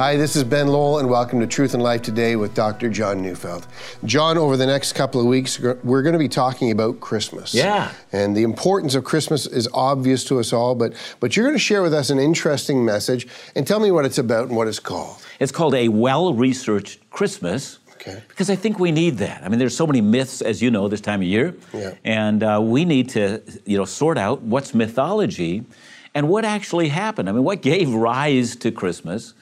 Hi, this is Ben Lowell, and welcome to Truth and Life Today with Dr. John Neufeld. John, over the next couple of weeks, we're going to be talking about Christmas. Yeah. And the importance of Christmas is obvious to us all, but, but you're going to share with us an interesting message and tell me what it's about and what it's called. It's called A Well Researched Christmas. Okay. Because I think we need that. I mean, there's so many myths, as you know, this time of year, Yeah. and uh, we need to, you know, sort out what's mythology and what actually happened. I mean, what gave rise to Christmas?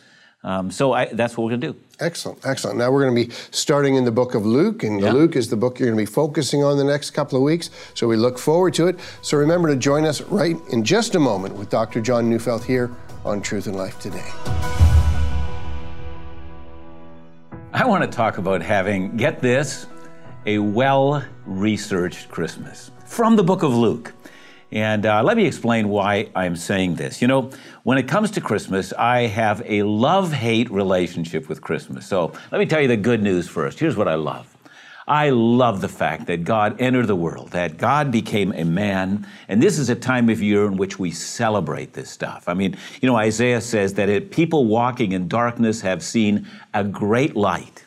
Um, so I, that's what we're going to do. Excellent, excellent. Now we're going to be starting in the book of Luke, and Yeah. Luke is the book you're going to be focusing on the next couple of weeks. So we look forward to it. So remember to join us right in just a moment with Dr. John Neufeld here on Truth and Life Today. I want to talk about having, get this, a well researched Christmas from the book of Luke. And uh, let me explain why I'm saying this. You know, when it comes to Christmas, I have a love hate relationship with Christmas. So let me tell you the good news first. Here's what I love. I love the fact that God entered the world, that God became a man, and this is a time of year in which we celebrate this stuff. I mean, you know, Isaiah says that it, people walking in darkness have seen a great light.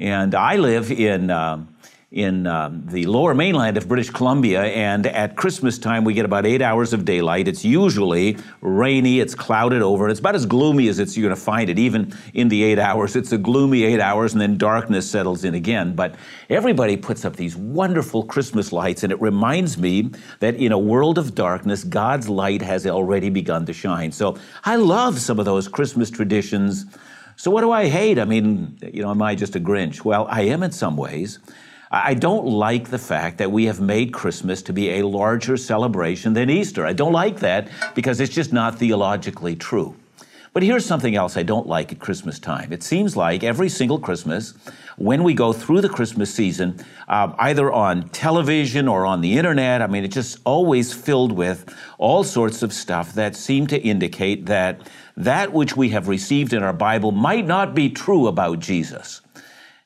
And I live in, um, in um, the lower mainland of British Columbia, and at Christmas time, we get about eight hours of daylight. It's usually rainy, it's clouded over. and It's about as gloomy as it's, you're going to find it, even in the eight hours. It's a gloomy eight hours, and then darkness settles in again. But everybody puts up these wonderful Christmas lights, and it reminds me that in a world of darkness, God's light has already begun to shine. So I love some of those Christmas traditions. So, what do I hate? I mean, you know, am I just a Grinch? Well, I am in some ways. I don't like the fact that we have made Christmas to be a larger celebration than Easter. I don't like that because it's just not theologically true. But here's something else I don't like at Christmas time. It seems like every single Christmas, when we go through the Christmas season, uh, either on television or on the internet, I mean, it's just always filled with all sorts of stuff that seem to indicate that that which we have received in our Bible might not be true about Jesus.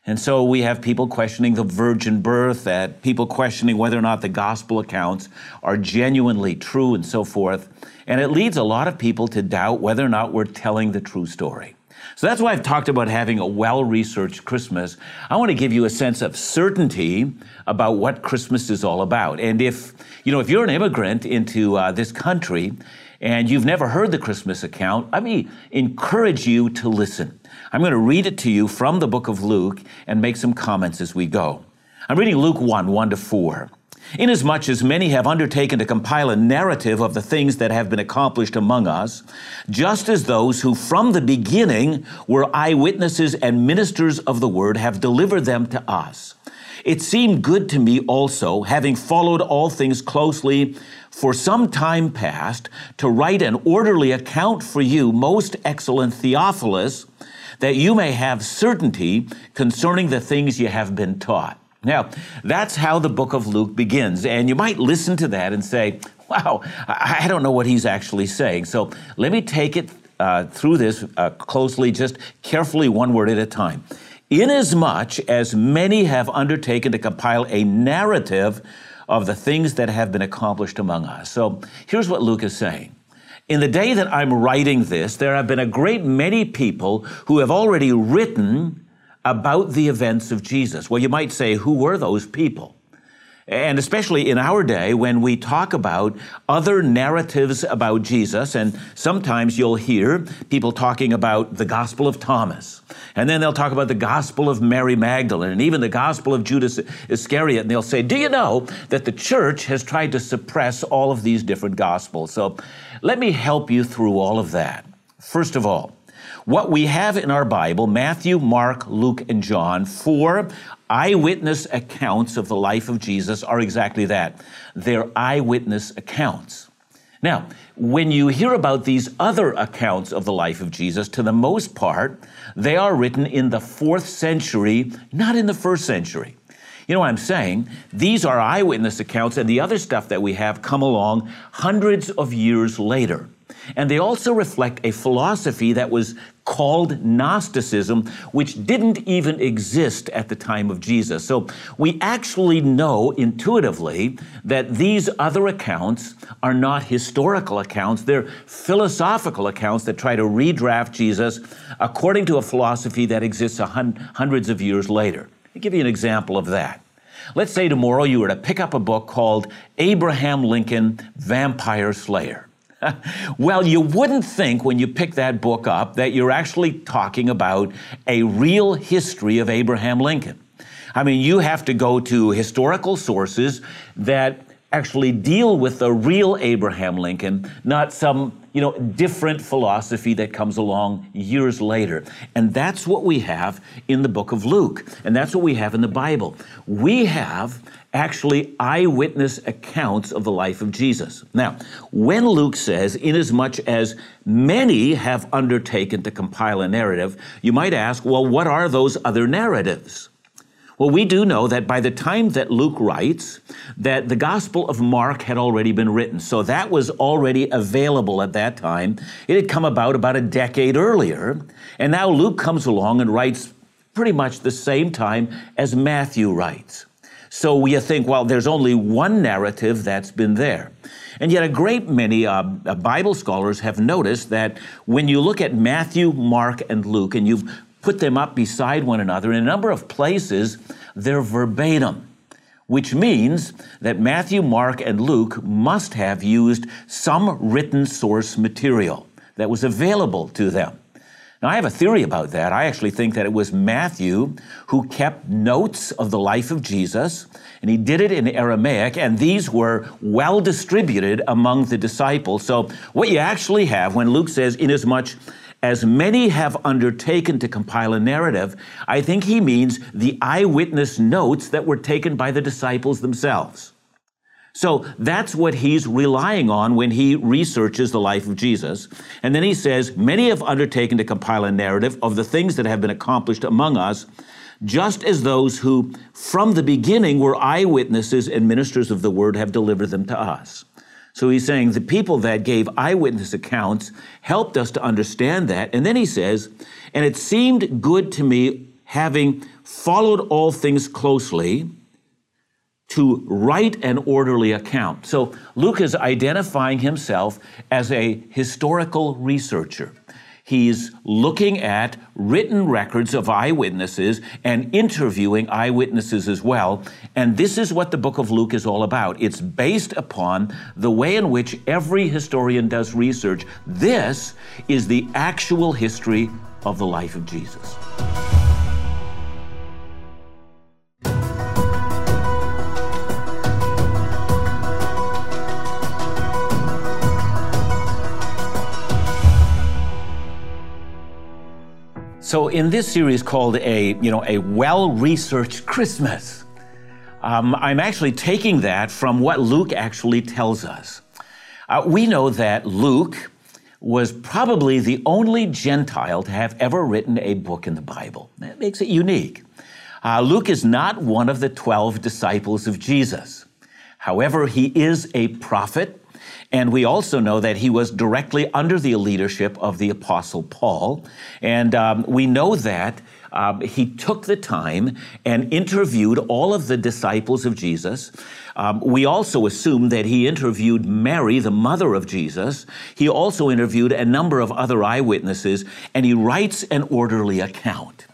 And so we have people questioning the virgin birth, that people questioning whether or not the gospel accounts are genuinely true and so forth. And it leads a lot of people to doubt whether or not we're telling the true story. So that's why I've talked about having a well researched Christmas. I want to give you a sense of certainty about what Christmas is all about. And if, you know, if you're an immigrant into uh, this country and you've never heard the Christmas account, let me encourage you to listen. I'm going to read it to you from the book of Luke and make some comments as we go. I'm reading Luke 1 1 to 4. Inasmuch as many have undertaken to compile a narrative of the things that have been accomplished among us, just as those who from the beginning were eyewitnesses and ministers of the word have delivered them to us. It seemed good to me also, having followed all things closely for some time past, to write an orderly account for you, most excellent Theophilus, that you may have certainty concerning the things you have been taught. Now, that's how the book of Luke begins. And you might listen to that and say, wow, I don't know what he's actually saying. So let me take it uh, through this uh, closely, just carefully, one word at a time. Inasmuch as many have undertaken to compile a narrative of the things that have been accomplished among us. So here's what Luke is saying. In the day that I'm writing this, there have been a great many people who have already written about the events of Jesus. Well, you might say, who were those people? And especially in our day, when we talk about other narratives about Jesus, and sometimes you'll hear people talking about the Gospel of Thomas, and then they'll talk about the Gospel of Mary Magdalene, and even the Gospel of Judas Iscariot, and they'll say, Do you know that the church has tried to suppress all of these different Gospels? So let me help you through all of that. First of all, what we have in our Bible, Matthew, Mark, Luke, and John, four eyewitness accounts of the life of Jesus are exactly that. They're eyewitness accounts. Now, when you hear about these other accounts of the life of Jesus, to the most part, they are written in the fourth century, not in the first century. You know what I'm saying? These are eyewitness accounts, and the other stuff that we have come along hundreds of years later. And they also reflect a philosophy that was called Gnosticism, which didn't even exist at the time of Jesus. So we actually know intuitively that these other accounts are not historical accounts, they're philosophical accounts that try to redraft Jesus according to a philosophy that exists hundreds of years later. I'll give you an example of that. Let's say tomorrow you were to pick up a book called Abraham Lincoln Vampire Slayer. well, you wouldn't think when you pick that book up that you're actually talking about a real history of Abraham Lincoln. I mean, you have to go to historical sources that actually deal with the real Abraham Lincoln, not some you know, different philosophy that comes along years later. And that's what we have in the book of Luke. And that's what we have in the Bible. We have actually eyewitness accounts of the life of Jesus. Now, when Luke says, inasmuch as many have undertaken to compile a narrative, you might ask, well, what are those other narratives? Well, we do know that by the time that Luke writes, that the Gospel of Mark had already been written. So that was already available at that time. It had come about about a decade earlier. And now Luke comes along and writes pretty much the same time as Matthew writes. So you think, well, there's only one narrative that's been there. And yet, a great many uh, Bible scholars have noticed that when you look at Matthew, Mark, and Luke, and you've put them up beside one another. In a number of places, they're verbatim, which means that Matthew, Mark, and Luke must have used some written source material that was available to them. Now, I have a theory about that. I actually think that it was Matthew who kept notes of the life of Jesus, and he did it in Aramaic, and these were well distributed among the disciples. So, what you actually have when Luke says, inasmuch as many have undertaken to compile a narrative, I think he means the eyewitness notes that were taken by the disciples themselves. So that's what he's relying on when he researches the life of Jesus. And then he says, Many have undertaken to compile a narrative of the things that have been accomplished among us, just as those who from the beginning were eyewitnesses and ministers of the word have delivered them to us. So he's saying the people that gave eyewitness accounts helped us to understand that. And then he says, and it seemed good to me, having followed all things closely, to write an orderly account. So Luke is identifying himself as a historical researcher. He's looking at written records of eyewitnesses and interviewing eyewitnesses as well. And this is what the book of Luke is all about. It's based upon the way in which every historian does research. This is the actual history of the life of Jesus. So in this series called a, you know, a well-researched Christmas, um, I'm actually taking that from what Luke actually tells us. Uh, we know that Luke was probably the only Gentile to have ever written a book in the Bible. That makes it unique. Uh, Luke is not one of the 12 disciples of Jesus. However, he is a prophet and we also know that he was directly under the leadership of the Apostle Paul. And um, we know that um, he took the time and interviewed all of the disciples of Jesus. Um, we also assume that he interviewed Mary, the mother of Jesus. He also interviewed a number of other eyewitnesses, and he writes an orderly account.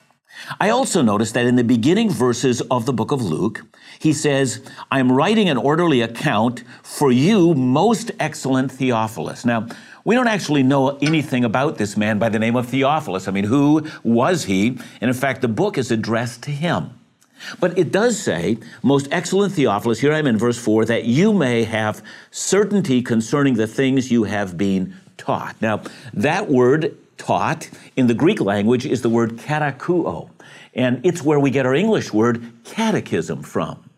I also noticed that in the beginning verses of the book of Luke, he says, I'm writing an orderly account for you, most excellent Theophilus. Now, we don't actually know anything about this man by the name of Theophilus. I mean, who was he? And in fact, the book is addressed to him. But it does say, most excellent Theophilus, here I'm in verse 4, that you may have certainty concerning the things you have been taught. Now, that word taught in the Greek language is the word katakuo, and it's where we get our English word catechism from.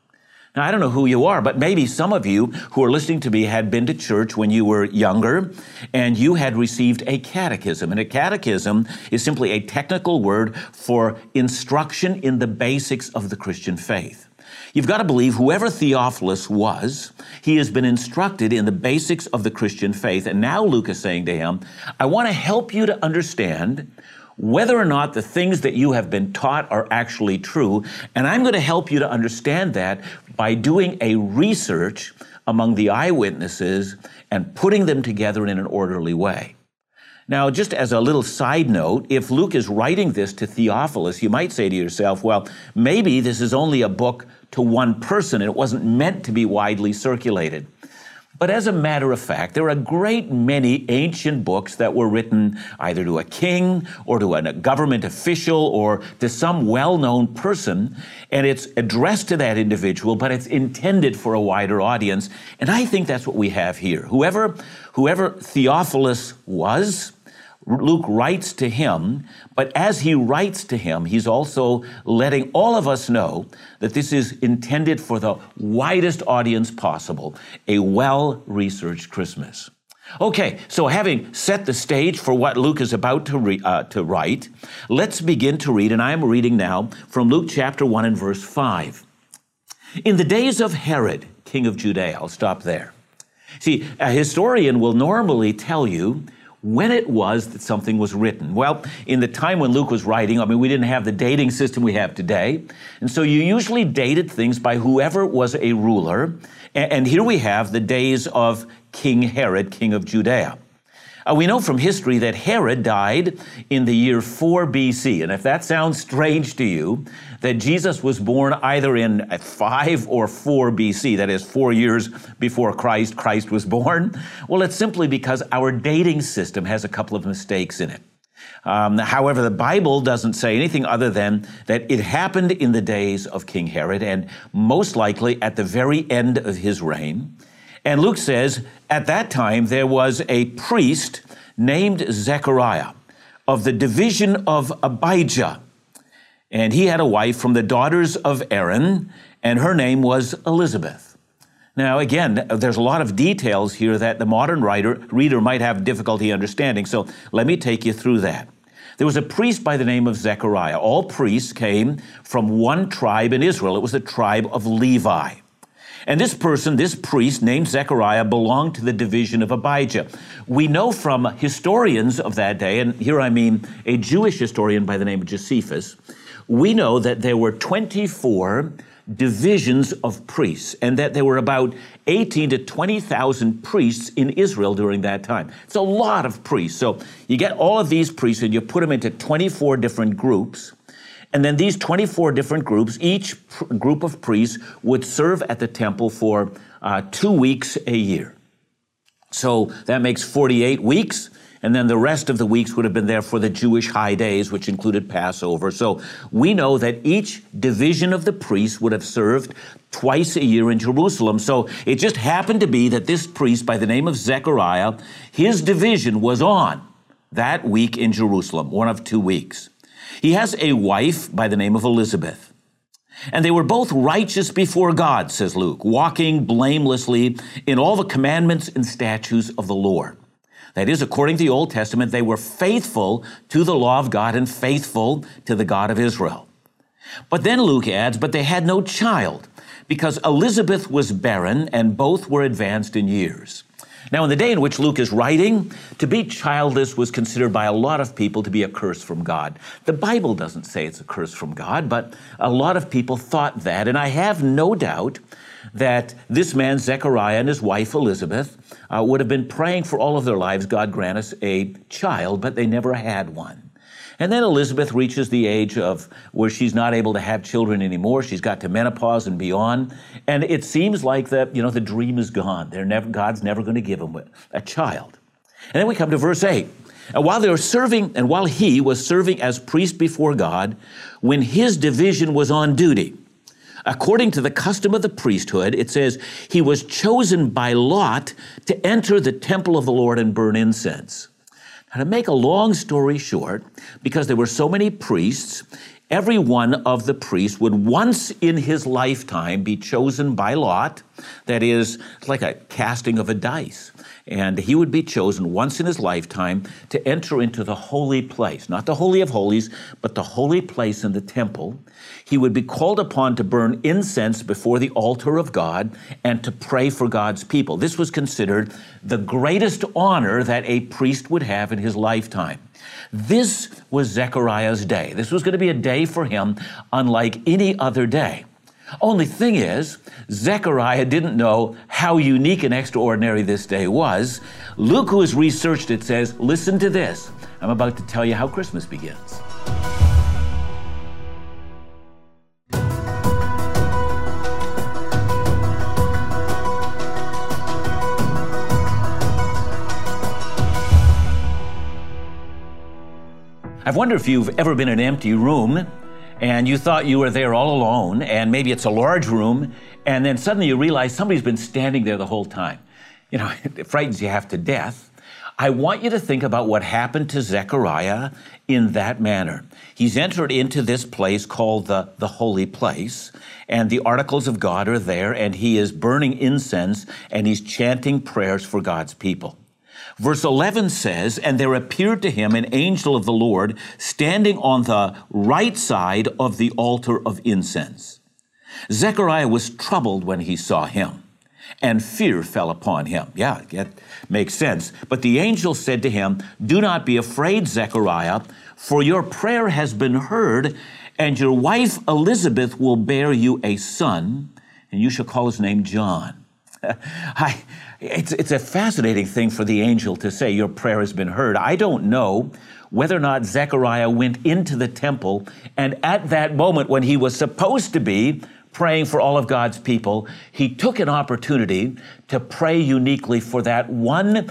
Now, I don't know who you are, but maybe some of you who are listening to me had been to church when you were younger and you had received a catechism. And a catechism is simply a technical word for instruction in the basics of the Christian faith. You've got to believe whoever Theophilus was, he has been instructed in the basics of the Christian faith. And now Luke is saying to him, I want to help you to understand whether or not the things that you have been taught are actually true. And I'm going to help you to understand that by doing a research among the eyewitnesses and putting them together in an orderly way. Now, just as a little side note, if Luke is writing this to Theophilus, you might say to yourself, well, maybe this is only a book to one person and it wasn't meant to be widely circulated. But as a matter of fact, there are a great many ancient books that were written either to a king or to a government official or to some well known person, and it's addressed to that individual, but it's intended for a wider audience. And I think that's what we have here. Whoever, whoever Theophilus was, Luke writes to him, but as he writes to him, he's also letting all of us know that this is intended for the widest audience possible, a well researched Christmas. Okay, so having set the stage for what Luke is about to, re- uh, to write, let's begin to read, and I am reading now from Luke chapter 1 and verse 5. In the days of Herod, king of Judea, I'll stop there. See, a historian will normally tell you when it was that something was written. Well, in the time when Luke was writing, I mean, we didn't have the dating system we have today. And so you usually dated things by whoever was a ruler. And here we have the days of King Herod, king of Judea. Uh, we know from history that Herod died in the year 4 BC. And if that sounds strange to you, that Jesus was born either in 5 or 4 BC, that is, four years before Christ, Christ was born, well, it's simply because our dating system has a couple of mistakes in it. Um, however, the Bible doesn't say anything other than that it happened in the days of King Herod and most likely at the very end of his reign. And Luke says, at that time there was a priest named Zechariah of the division of Abijah. And he had a wife from the daughters of Aaron, and her name was Elizabeth. Now, again, there's a lot of details here that the modern writer, reader might have difficulty understanding, so let me take you through that. There was a priest by the name of Zechariah. All priests came from one tribe in Israel. It was the tribe of Levi. And this person, this priest named Zechariah, belonged to the division of Abijah. We know from historians of that day, and here I mean a Jewish historian by the name of Josephus, we know that there were 24 divisions of priests and that there were about 18 to 20,000 priests in Israel during that time. It's a lot of priests. So you get all of these priests and you put them into 24 different groups. And then these 24 different groups, each group of priests would serve at the temple for uh, two weeks a year. So that makes 48 weeks. And then the rest of the weeks would have been there for the Jewish high days, which included Passover. So we know that each division of the priests would have served twice a year in Jerusalem. So it just happened to be that this priest, by the name of Zechariah, his division was on that week in Jerusalem, one of two weeks. He has a wife by the name of Elizabeth. And they were both righteous before God, says Luke, walking blamelessly in all the commandments and statutes of the Lord. That is, according to the Old Testament, they were faithful to the law of God and faithful to the God of Israel. But then Luke adds, but they had no child because Elizabeth was barren and both were advanced in years. Now, in the day in which Luke is writing, to be childless was considered by a lot of people to be a curse from God. The Bible doesn't say it's a curse from God, but a lot of people thought that. And I have no doubt that this man, Zechariah, and his wife, Elizabeth, uh, would have been praying for all of their lives, God grant us a child, but they never had one. And then Elizabeth reaches the age of where she's not able to have children anymore. She's got to menopause and beyond. And it seems like that, you know, the dream is gone. They're never, God's never going to give them a child. And then we come to verse 8. And while they were serving, and while he was serving as priest before God, when his division was on duty, according to the custom of the priesthood, it says he was chosen by lot to enter the temple of the Lord and burn incense. To make a long story short, because there were so many priests, every one of the priests would once in his lifetime be chosen by lot. That is, like a casting of a dice. And he would be chosen once in his lifetime to enter into the holy place, not the Holy of Holies, but the holy place in the temple. He would be called upon to burn incense before the altar of God and to pray for God's people. This was considered the greatest honor that a priest would have in his lifetime. This was Zechariah's day. This was going to be a day for him unlike any other day. Only thing is, Zechariah didn't know how unique and extraordinary this day was. Luke, who has researched it, says, Listen to this. I'm about to tell you how Christmas begins. I've wondered if you've ever been in an empty room and you thought you were there all alone, and maybe it's a large room, and then suddenly you realize somebody's been standing there the whole time. You know, it frightens you half to death. I want you to think about what happened to Zechariah in that manner. He's entered into this place called the, the holy place, and the articles of God are there, and he is burning incense and he's chanting prayers for God's people. Verse 11 says, And there appeared to him an angel of the Lord standing on the right side of the altar of incense. Zechariah was troubled when he saw him, and fear fell upon him. Yeah, that makes sense. But the angel said to him, Do not be afraid, Zechariah, for your prayer has been heard, and your wife Elizabeth will bear you a son, and you shall call his name John. I, it's, it's a fascinating thing for the angel to say, Your prayer has been heard. I don't know whether or not Zechariah went into the temple and at that moment when he was supposed to be praying for all of God's people, he took an opportunity to pray uniquely for that one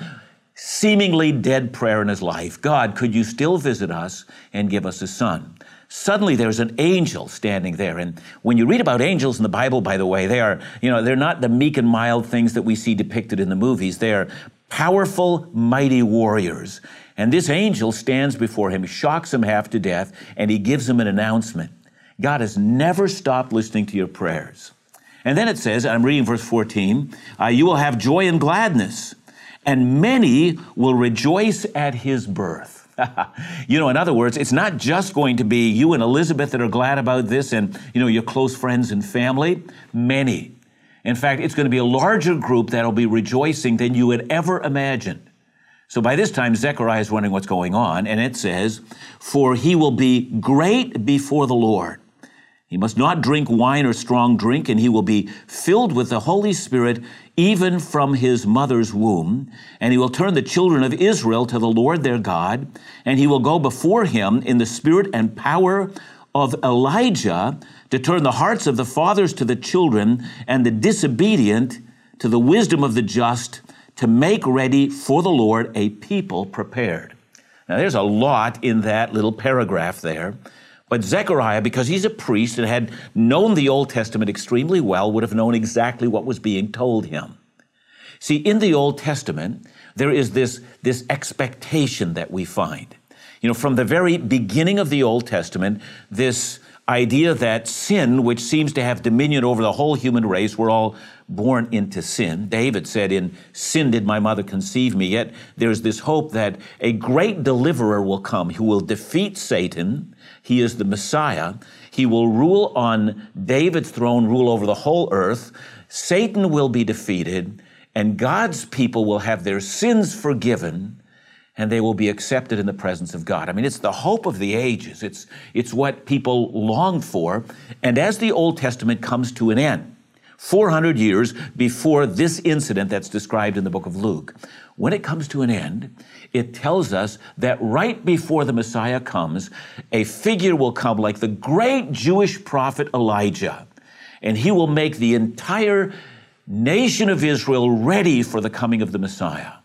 seemingly dead prayer in his life God, could you still visit us and give us a son? Suddenly there's an angel standing there. And when you read about angels in the Bible, by the way, they are, you know, they're not the meek and mild things that we see depicted in the movies. They're powerful, mighty warriors. And this angel stands before him, shocks him half to death, and he gives him an announcement. God has never stopped listening to your prayers. And then it says, I'm reading verse 14, uh, you will have joy and gladness, and many will rejoice at his birth. you know, in other words, it's not just going to be you and Elizabeth that are glad about this and, you know, your close friends and family. Many. In fact, it's going to be a larger group that'll be rejoicing than you had ever imagined. So by this time, Zechariah is wondering what's going on, and it says, For he will be great before the Lord. He must not drink wine or strong drink, and he will be filled with the Holy Spirit even from his mother's womb. And he will turn the children of Israel to the Lord their God, and he will go before him in the spirit and power of Elijah to turn the hearts of the fathers to the children and the disobedient to the wisdom of the just to make ready for the Lord a people prepared. Now, there's a lot in that little paragraph there. But Zechariah, because he's a priest and had known the Old Testament extremely well, would have known exactly what was being told him. See, in the Old Testament, there is this, this expectation that we find. You know, from the very beginning of the Old Testament, this idea that sin, which seems to have dominion over the whole human race, we're all born into sin. David said, In sin did my mother conceive me. Yet there's this hope that a great deliverer will come who will defeat Satan he is the Messiah. He will rule on David's throne, rule over the whole earth. Satan will be defeated, and God's people will have their sins forgiven, and they will be accepted in the presence of God. I mean, it's the hope of the ages. It's, it's what people long for. And as the Old Testament comes to an end, 400 years before this incident that's described in the book of Luke, when it comes to an end, it tells us that right before the Messiah comes, a figure will come like the great Jewish prophet Elijah, and he will make the entire nation of Israel ready for the coming of the Messiah.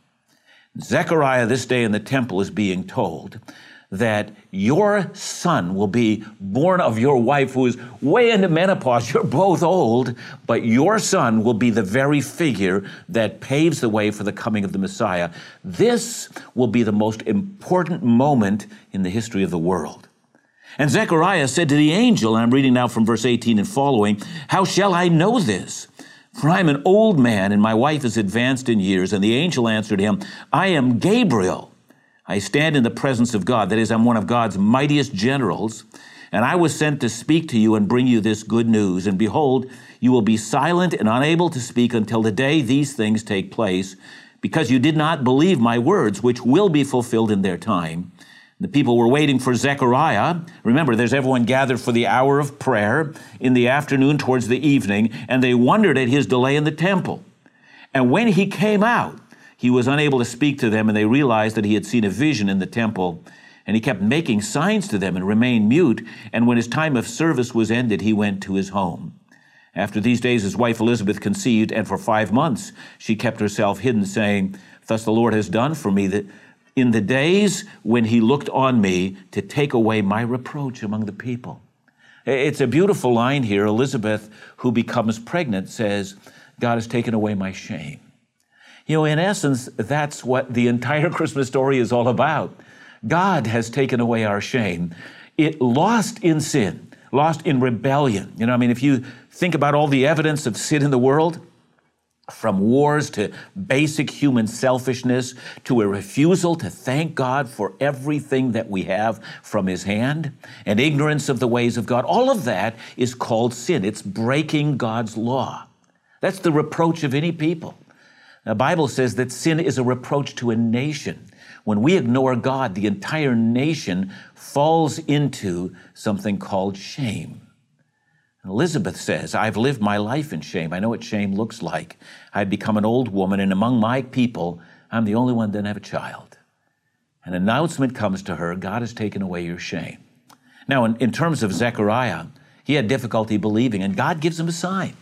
Zechariah, this day in the temple, is being told that your son will be born of your wife who is way into menopause. You're both old, but your son will be the very figure that paves the way for the coming of the Messiah. This will be the most important moment in the history of the world. And Zechariah said to the angel, and I'm reading now from verse 18 and following, How shall I know this? For I am an old man, and my wife is advanced in years. And the angel answered him, I am Gabriel. I stand in the presence of God. That is, I'm one of God's mightiest generals. And I was sent to speak to you and bring you this good news. And behold, you will be silent and unable to speak until the day these things take place, because you did not believe my words, which will be fulfilled in their time. The people were waiting for Zechariah. Remember, there's everyone gathered for the hour of prayer in the afternoon towards the evening, and they wondered at his delay in the temple. And when he came out, he was unable to speak to them, and they realized that he had seen a vision in the temple. And he kept making signs to them and remained mute. And when his time of service was ended, he went to his home. After these days, his wife Elizabeth conceived, and for five months she kept herself hidden, saying, Thus the Lord has done for me that in the days when he looked on me to take away my reproach among the people. It's a beautiful line here. Elizabeth, who becomes pregnant, says, God has taken away my shame. You know, in essence, that's what the entire Christmas story is all about. God has taken away our shame. It lost in sin, lost in rebellion. You know, I mean, if you think about all the evidence of sin in the world, from wars to basic human selfishness to a refusal to thank God for everything that we have from His hand and ignorance of the ways of God. All of that is called sin. It's breaking God's law. That's the reproach of any people. The Bible says that sin is a reproach to a nation. When we ignore God, the entire nation falls into something called shame. Elizabeth says, I've lived my life in shame. I know what shame looks like. I've become an old woman, and among my people, I'm the only one that didn't have a child. An announcement comes to her God has taken away your shame. Now, in, in terms of Zechariah, he had difficulty believing, and God gives him a sign.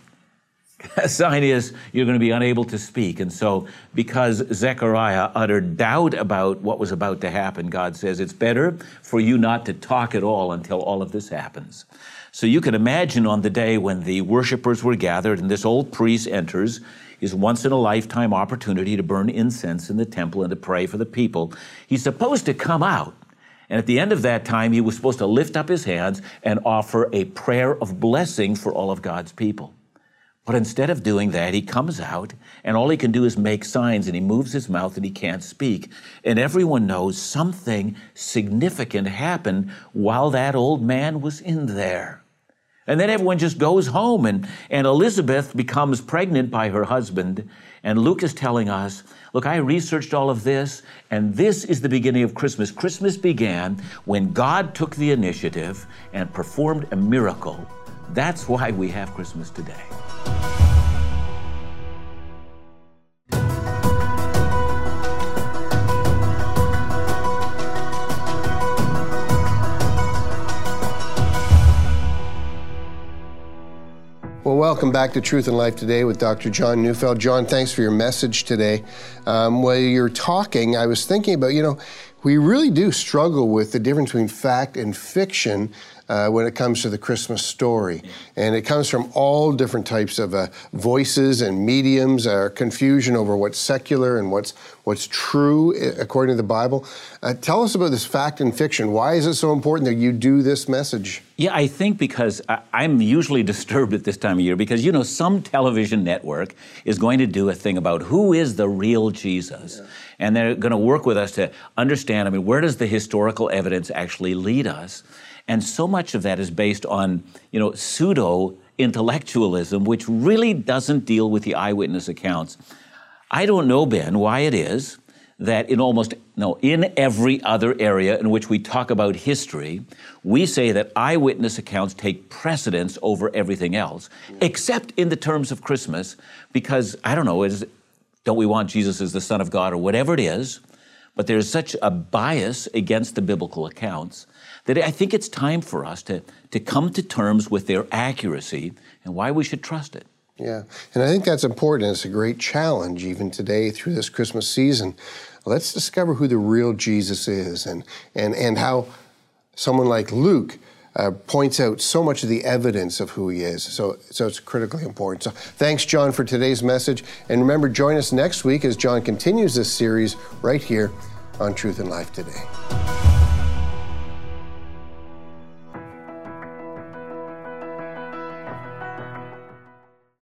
A sign is you're going to be unable to speak. And so, because Zechariah uttered doubt about what was about to happen, God says it's better for you not to talk at all until all of this happens. So you can imagine on the day when the worshipers were gathered and this old priest enters, his once in a lifetime opportunity to burn incense in the temple and to pray for the people. He's supposed to come out. And at the end of that time, he was supposed to lift up his hands and offer a prayer of blessing for all of God's people. But instead of doing that, he comes out and all he can do is make signs and he moves his mouth and he can't speak. And everyone knows something significant happened while that old man was in there. And then everyone just goes home, and, and Elizabeth becomes pregnant by her husband. And Luke is telling us, Look, I researched all of this, and this is the beginning of Christmas. Christmas began when God took the initiative and performed a miracle. That's why we have Christmas today. Well, welcome back to Truth and Life today with Dr. John Neufeld. John, thanks for your message today. Um, while you're talking, I was thinking about, you know, we really do struggle with the difference between fact and fiction uh, when it comes to the Christmas story. And it comes from all different types of uh, voices and mediums, our confusion over what's secular and what's, what's true according to the Bible. Uh, tell us about this fact and fiction. Why is it so important that you do this message? Yeah, I think because I'm usually disturbed at this time of year because, you know, some television network is going to do a thing about who is the real Jesus. Yeah. And they're going to work with us to understand, I mean, where does the historical evidence actually lead us? And so much of that is based on, you know, pseudo intellectualism, which really doesn't deal with the eyewitness accounts. I don't know, Ben, why it is that in almost no in every other area in which we talk about history we say that eyewitness accounts take precedence over everything else except in the terms of christmas because i don't know is don't we want jesus as the son of god or whatever it is but there's such a bias against the biblical accounts that I think it's time for us to, to come to terms with their accuracy and why we should trust it. Yeah, and I think that's important. It's a great challenge even today through this Christmas season. Let's discover who the real Jesus is and, and, and how someone like Luke uh, points out so much of the evidence of who he is. So, so it's critically important. So thanks, John, for today's message. And remember, join us next week as John continues this series right here on Truth and Life Today.